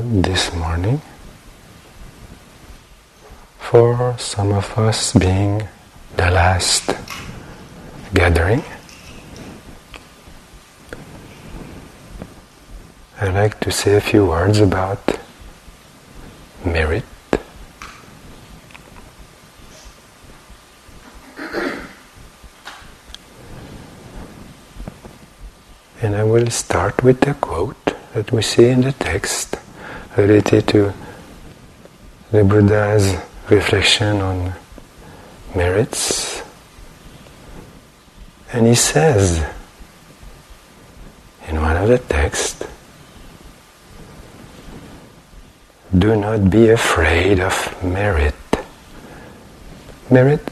This morning, for some of us being the last gathering, I'd like to say a few words about merit. And I will start with the quote that we see in the text related to the Buddha's reflection on merits. And he says in one of the texts, do not be afraid of merit. Merit,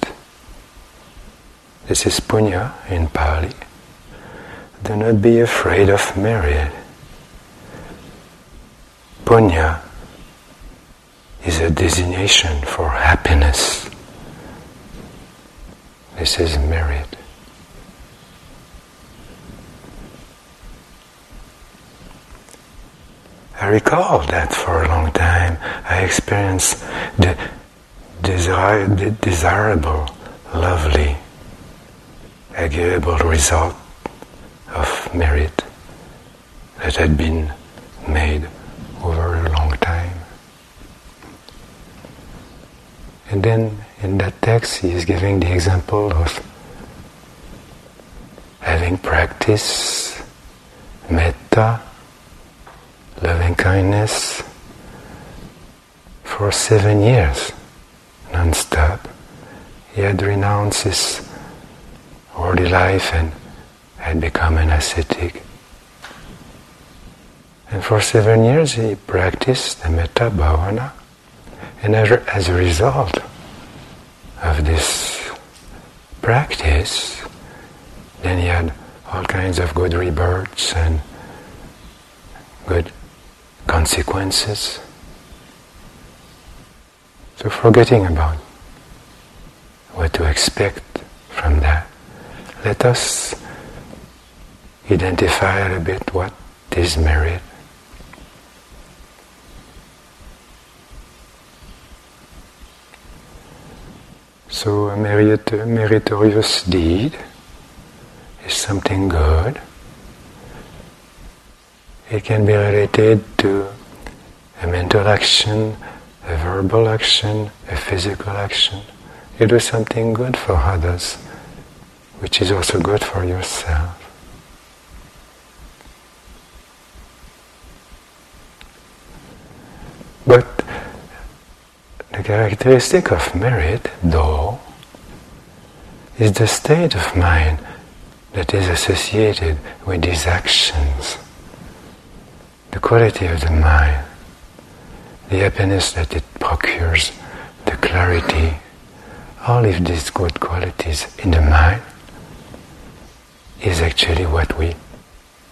this is punya in Pali. Do not be afraid of merit. Punya is a designation for happiness. This is merit. I recall that for a long time I experienced the, the desirable, lovely, agreeable result of merit that had been made over a long time. And then in that text he is giving the example of having practice metta loving kindness for seven years, non-stop. He had renounced his worldly life and had become an ascetic. And for seven years he practiced the metta bhavana. And as a result of this then he had all kinds of good rebirths and good consequences. So forgetting about what to expect from that, let us identify a bit what is merit. So a merit, meritorious deed is something good it can be related to a mental action, a verbal action, a physical action. You do something good for others, which is also good for yourself. But the characteristic of merit, though, is the state of mind that is associated with these actions the quality of the mind, the happiness that it procures, the clarity, all of these good qualities in the mind is actually what we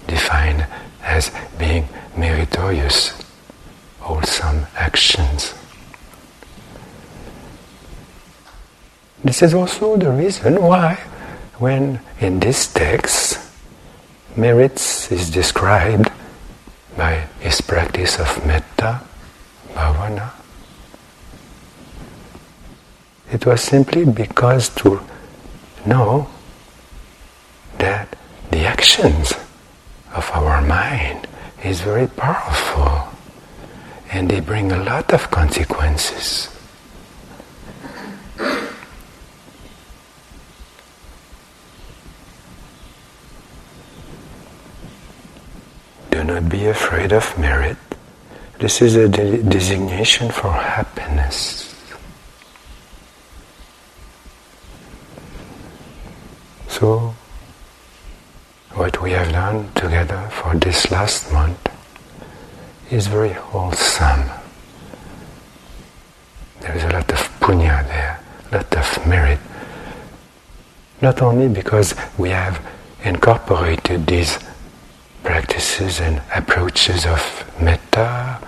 define as being meritorious, wholesome actions. This is also the reason why, when in this text, merits is described by his practice of metta, bhavana. It was simply because to know that the actions of our mind is very powerful and they bring a lot of consequences. not of merit. This is a de- designation for happiness. So, what we have done together for this last month is very wholesome. There is a lot of punya there, a lot of merit. Not only because we have incorporated these practices and approaches of metta,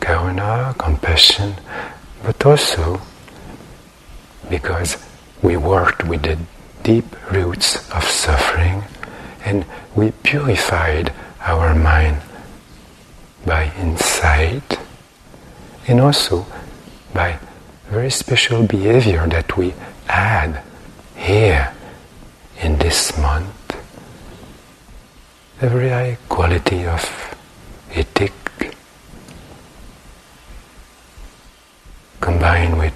karuna, compassion, but also because we worked with the deep roots of suffering and we purified our mind by insight and also by very special behavior that we add here in this month. A very high quality of ethic combined with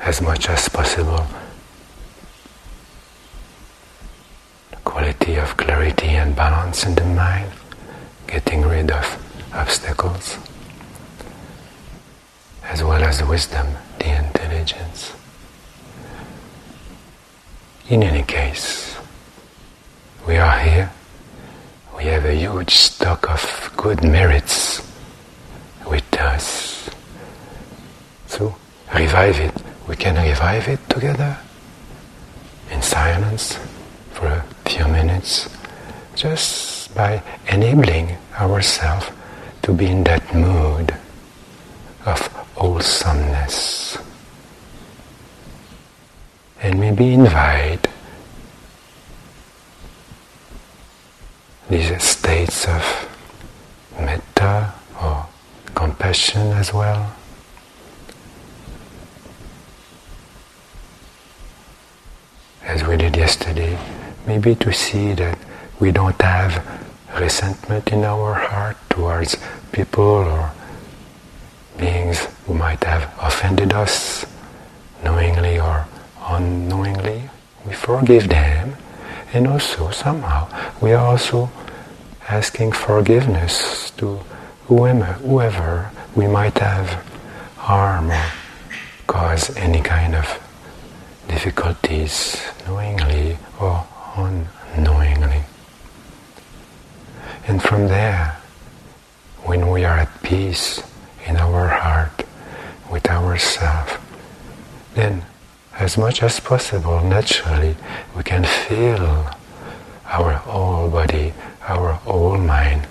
as much as possible quality of clarity and balance in the mind, getting rid of obstacles, as well as wisdom, the intelligence. In any case, we are here. We have a huge stock of good merits with us. So revive it. We can revive it together in silence for a few minutes just by enabling ourselves to be in that mood of wholesomeness. And maybe invite these states of metta or compassion as well. As we did yesterday, maybe to see that we don't have resentment in our heart towards people or beings who might have offended us knowingly or unknowingly. We forgive them and also somehow we are also asking forgiveness to whoever, we might have harm or cause any kind of difficulties knowingly or unknowingly. And from there, when we are at peace in our heart with ourselves, then as much as possible, naturally, we can feel our whole body, our whole mind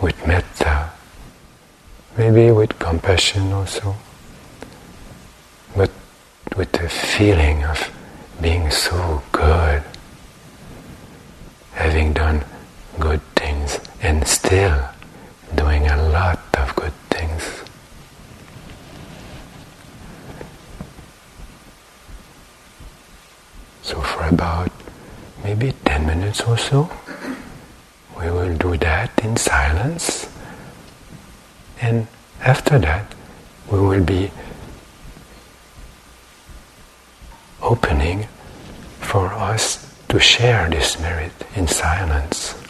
with metta, maybe with compassion also, but with the feeling of being so good, having done good things and still doing a lot of good things. So for about maybe 10 minutes or so, we will do that in silence. And after that, we will be opening for us to share this merit in silence.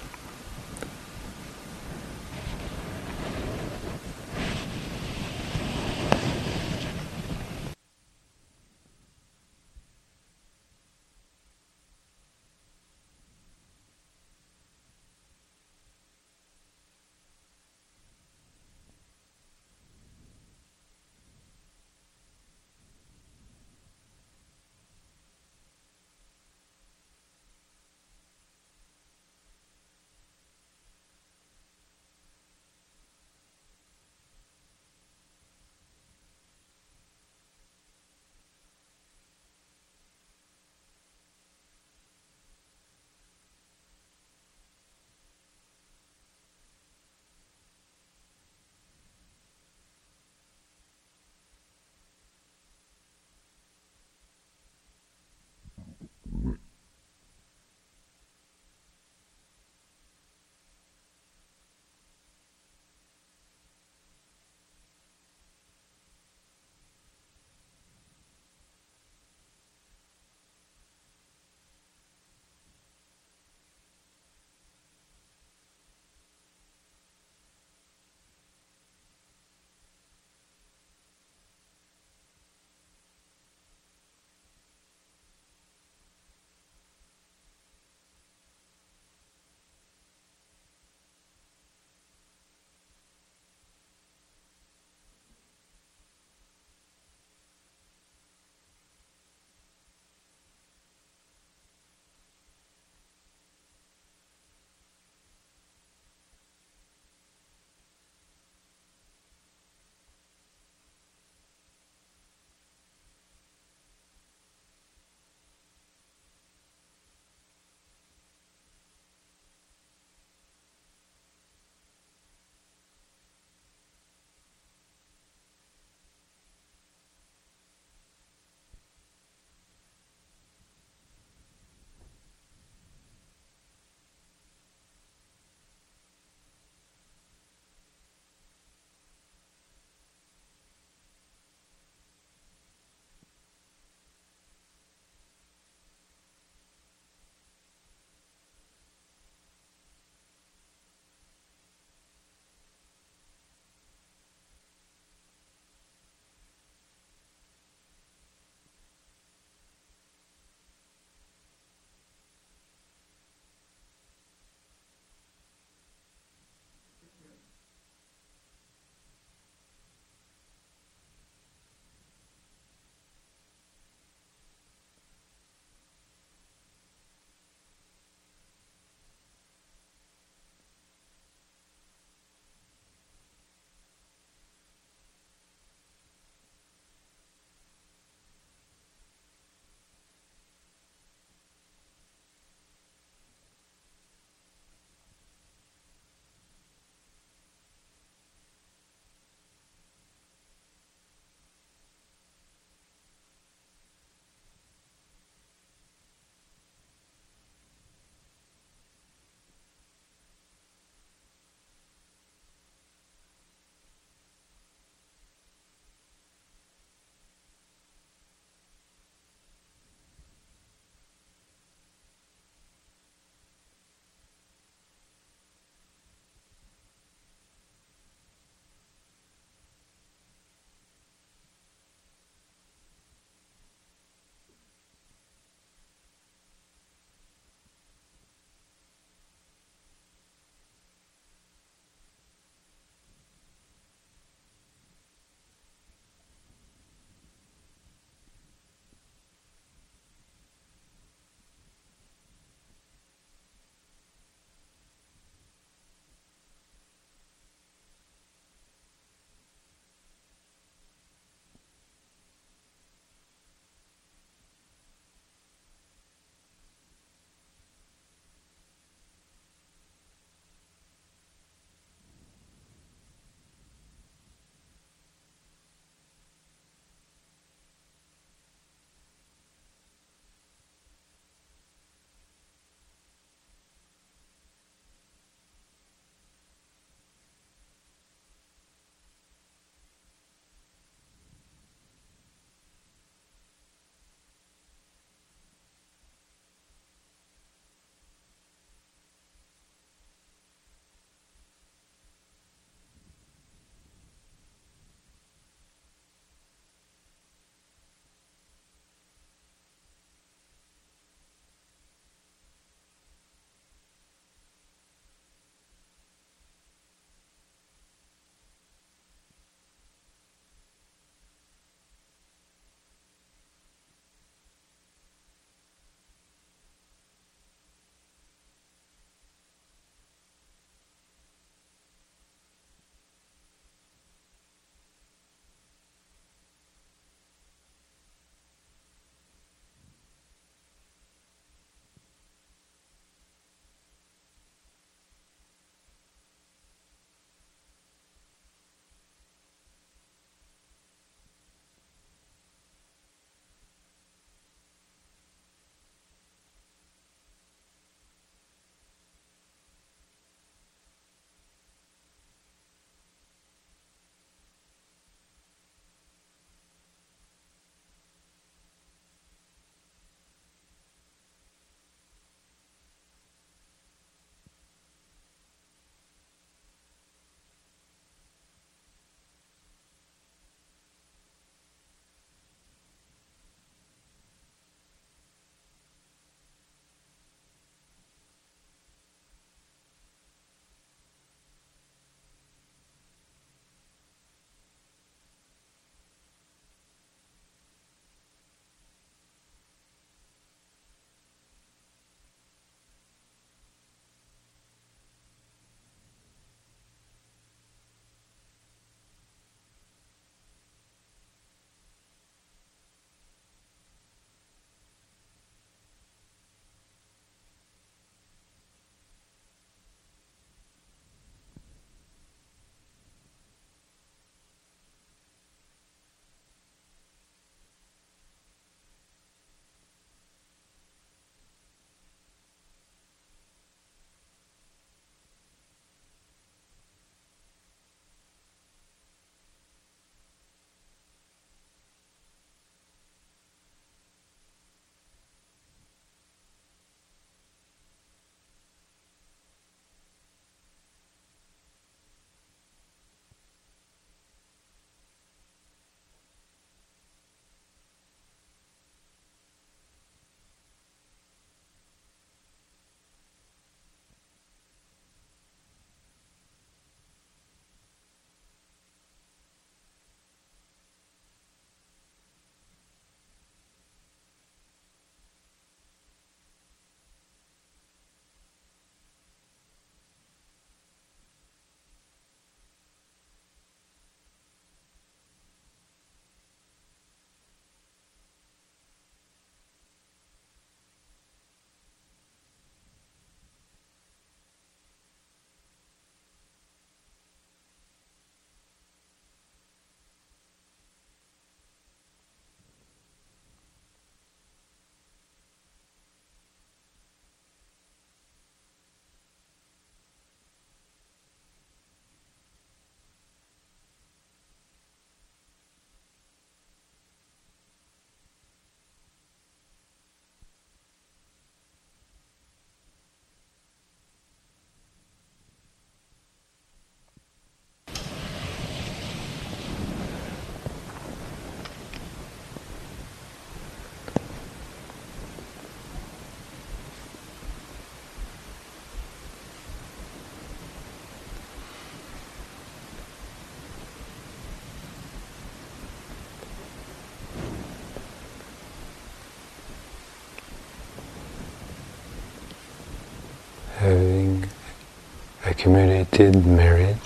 Accumulated merit,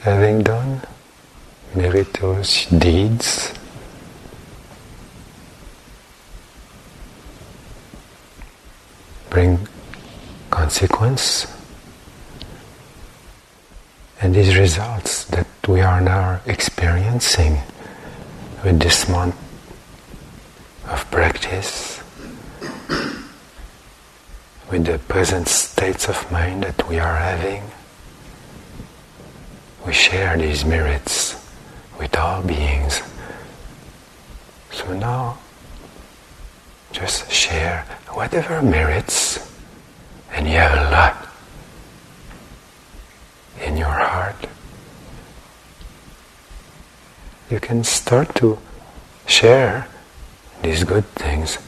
having done meritorious deeds, bring consequence. And these results that we are now experiencing with this month of practice, with the present states of mind that we are having, we share these merits with all beings. So now, just share whatever merits, and you have a lot in your heart. You can start to share these good things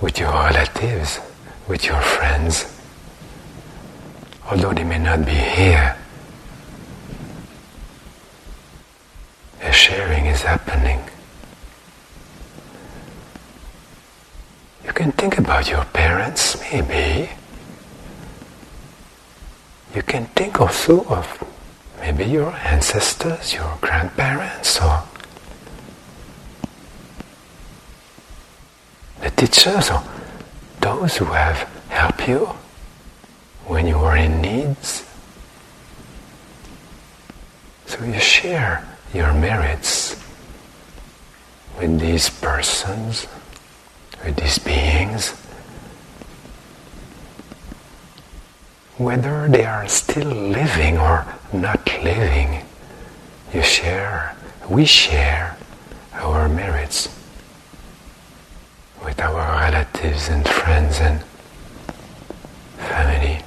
with your relatives, with your friends, although they may not be here. A sharing is happening. You can think about your parents, maybe. You can think also of maybe your ancestors, your grandparents, or the teachers, or those who have helped you when you were in needs. So you share your merits with these persons, with these beings, whether they are still living or not living. You share, we share our merits with our relatives and friends and family.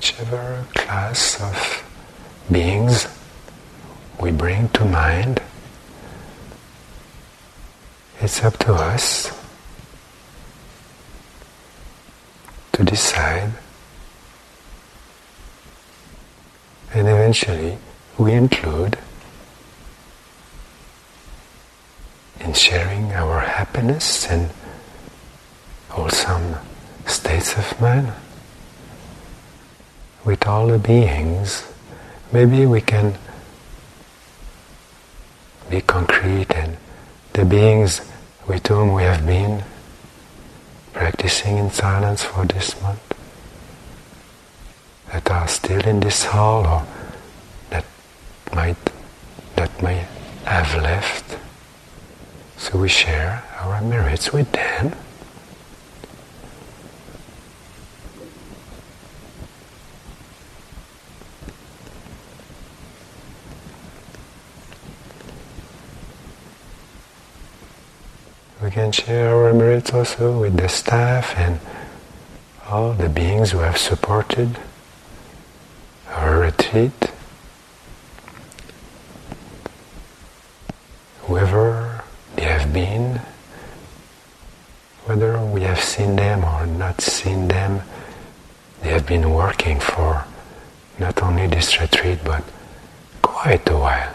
Whichever class of beings we bring to mind, it's up to us to decide. And eventually we include in sharing our happiness and wholesome states of mind with all the beings, maybe we can be concrete and the beings with whom we have been practicing in silence for this month that are still in this hall or that might that may have left. So we share our merits with them. Can share our merits also with the staff and all the beings who have supported our retreat. Whoever they have been, whether we have seen them or not seen them, they have been working for not only this retreat but quite a while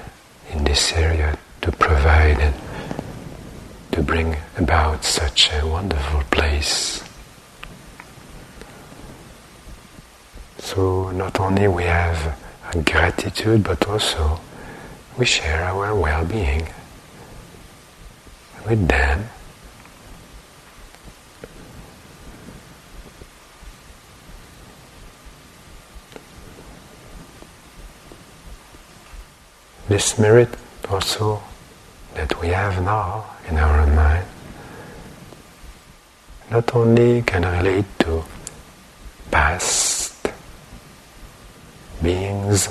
in this area to provide and bring about such a wonderful place. So not only we have gratitude, but also we share our well-being with them. This merit also that we have now in our mind not only can relate to past beings,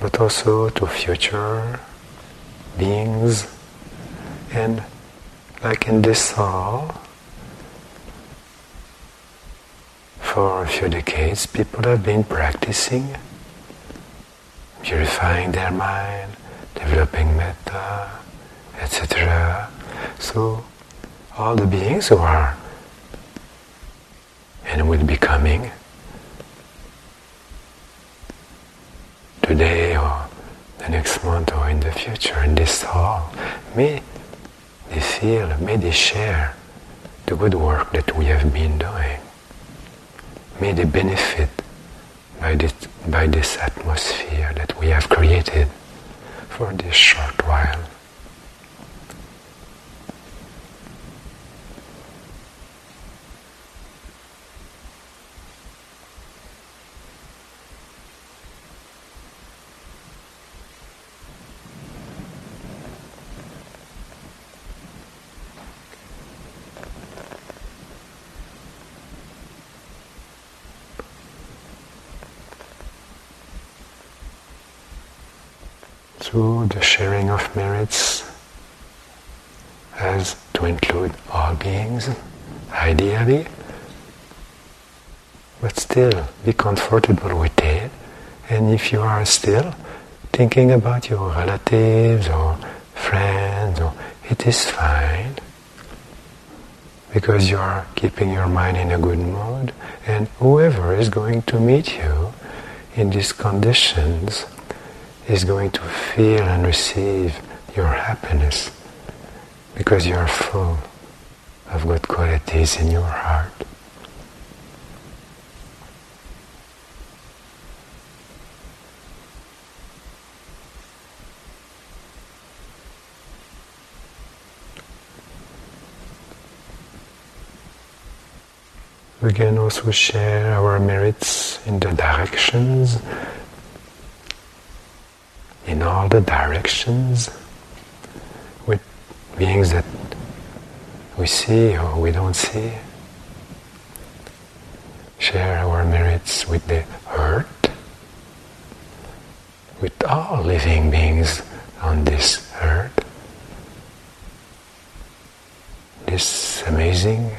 but also to future beings. And like in this hall, for a few decades, people have been practicing purifying their mind, developing metta, etc. So, all the beings who are and will be coming today or the next month or in the future in this hall, may they feel, may they share the good work that we have been doing. May they benefit by this, by this atmosphere that we have created for this short while. So the sharing of merits has to include all beings, ideally, but still be comfortable with it. And if you are still thinking about your relatives or friends, or it is fine. Because you are keeping your mind in a good mood, and whoever is going to meet you in these conditions is going to feel and receive your happiness because you are full of good qualities in your heart. We can also share our merits in the directions the directions with beings that we see or we don't see. Share our merits with the earth, with all living beings on this earth, this amazing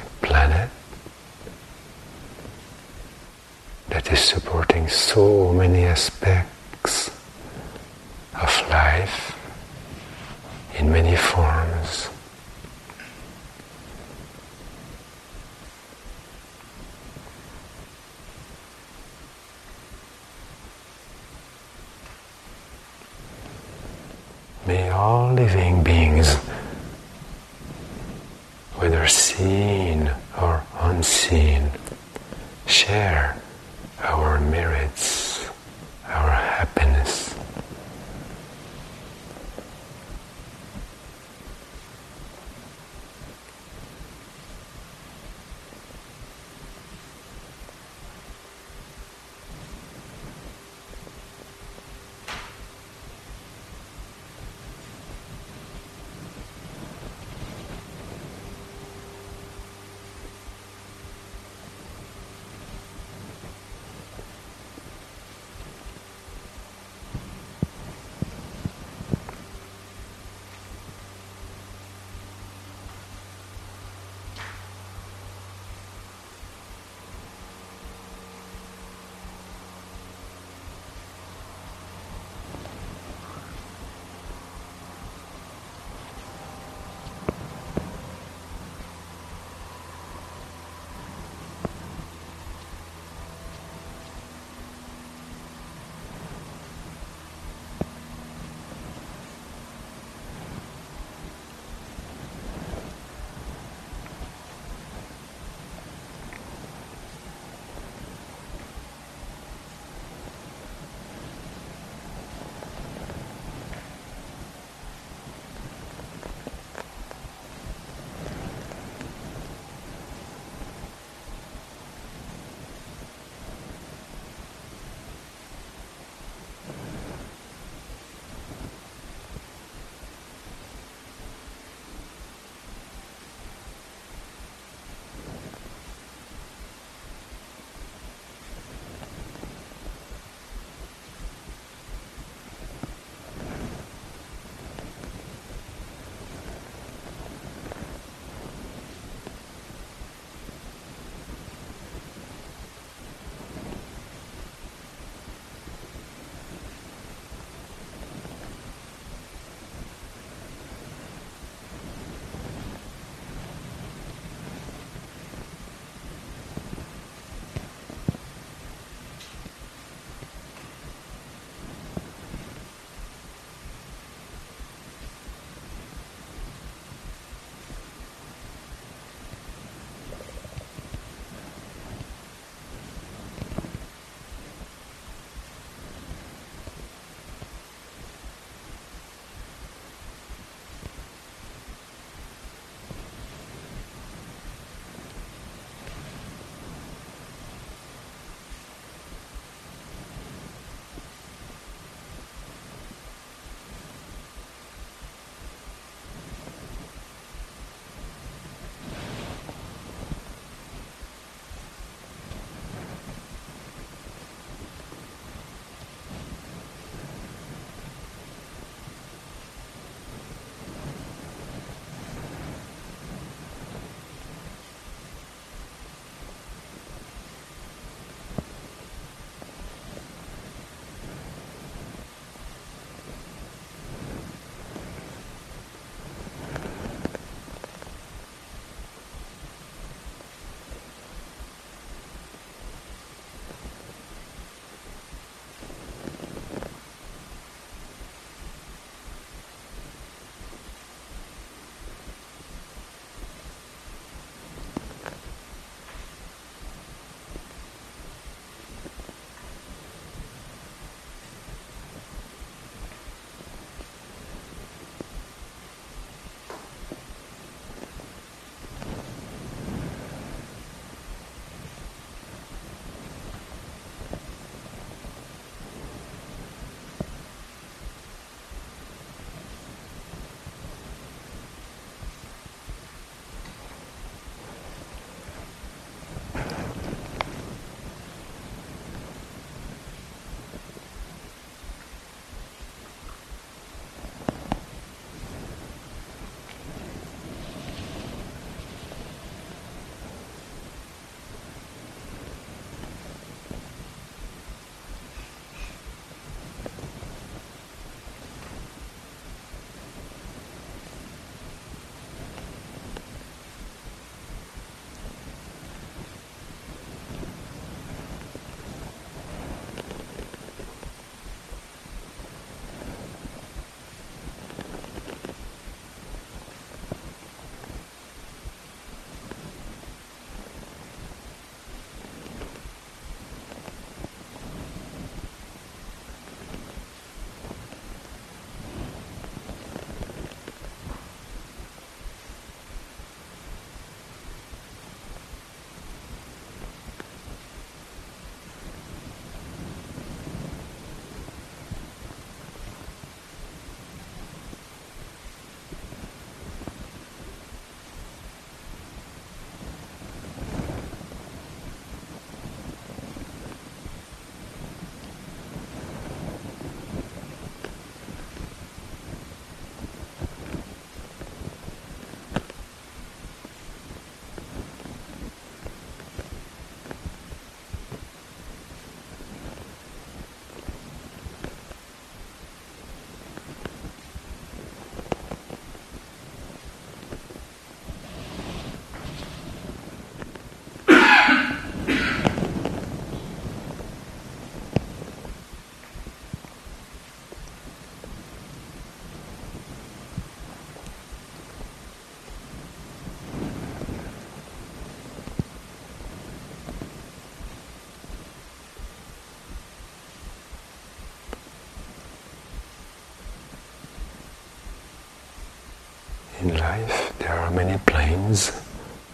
life. There are many planes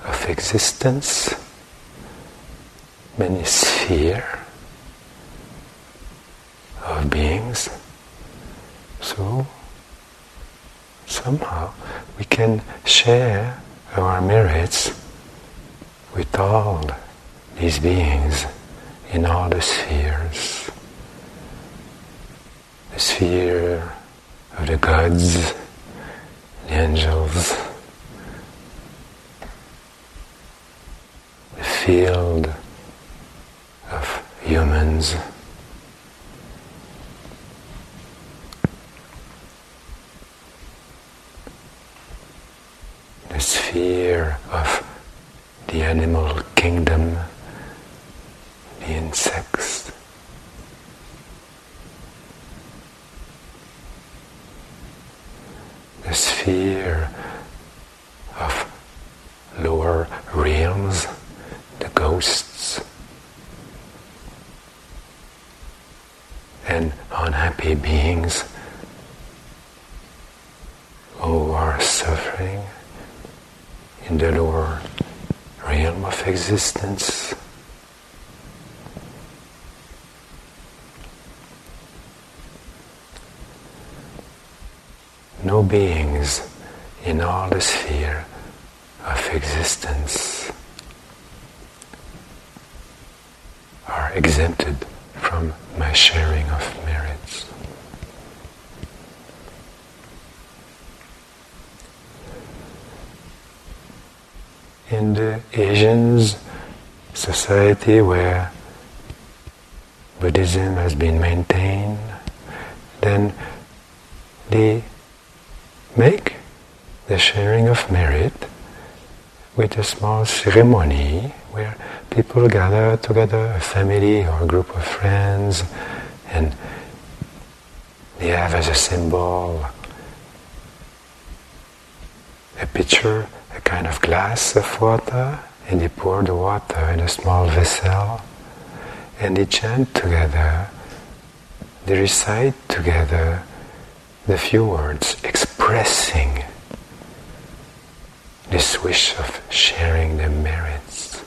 of existence, many spheres of beings. So somehow we can share our merits with all these beings in all the spheres. The sphere of the gods, angels, the field of humans. The sphere of the animal kingdom, the insects. The sphere of lower realms, the ghosts, and unhappy beings who are suffering in the lower realm of existence. No beings in all the sphere of existence are exempted from my sharing of merits. in the Asians society where Buddhism has been maintained, then they make the sharing of merit with a small ceremony where people gather together, a family or a group of friends, and they have as a symbol a pitcher a kind of glass of water and they pour the water in a small vessel and they chant together, they recite together the few words expressing this wish of sharing the merits.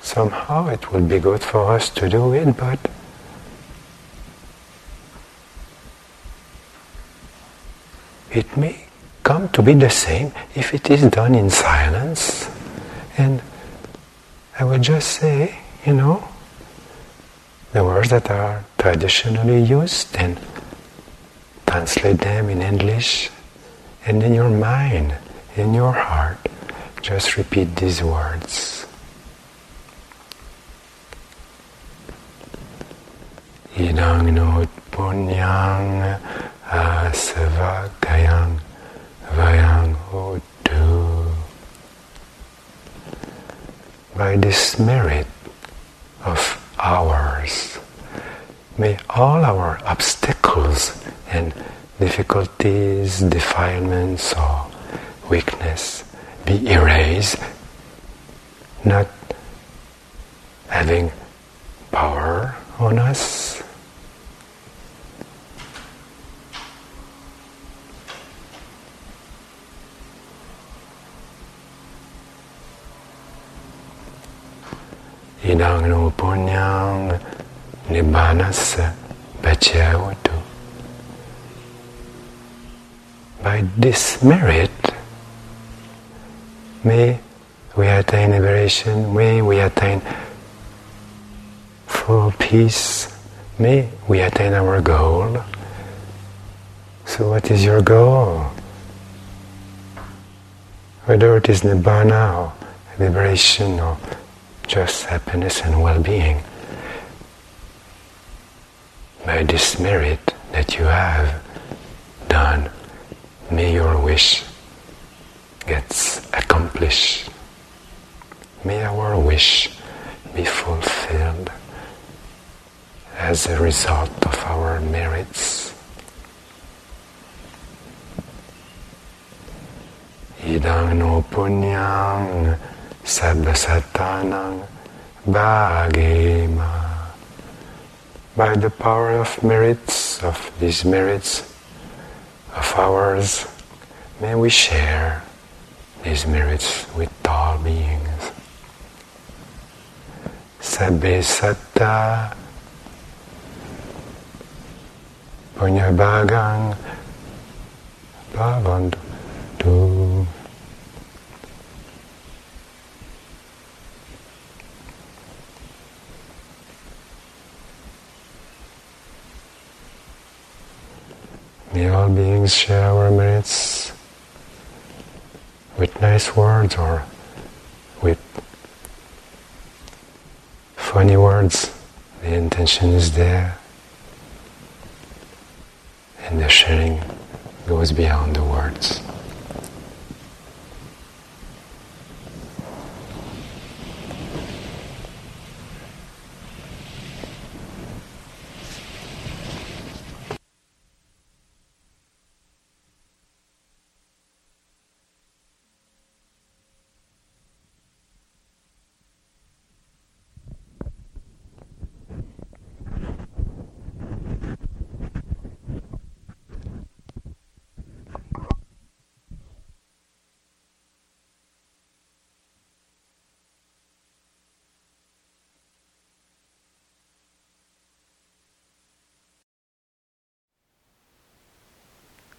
Somehow it would be good for us to do it, but it may come to be the same if it is done in silence. And I would just say, you know, the words that are traditionally used and translate them in English. And in your mind, in your heart, just repeat these words. Idang no punyang asavakayang vayang hotu. By this merit of ours, may all our obstacles and difficulties, defilements, or weakness be erased, not having power on us. Idang no punyang nibbanas bachyavutu. By this merit, may we attain liberation, may we attain full peace, may we attain our goal. So, what is your goal? Whether it is nibbana or liberation or just happiness and well being, by this merit that you have done, may your wish gets accomplished. May our wish be fulfilled as a result of our merits. Idang no punyang sabbasatanang bhagema. By the power of merits, of these merits of ours, may we share these merits with all beings. Sabbe satta punyabhagang bhavantu. May all beings share our merits with nice words or with funny words. The intention is there. And the sharing goes beyond the words.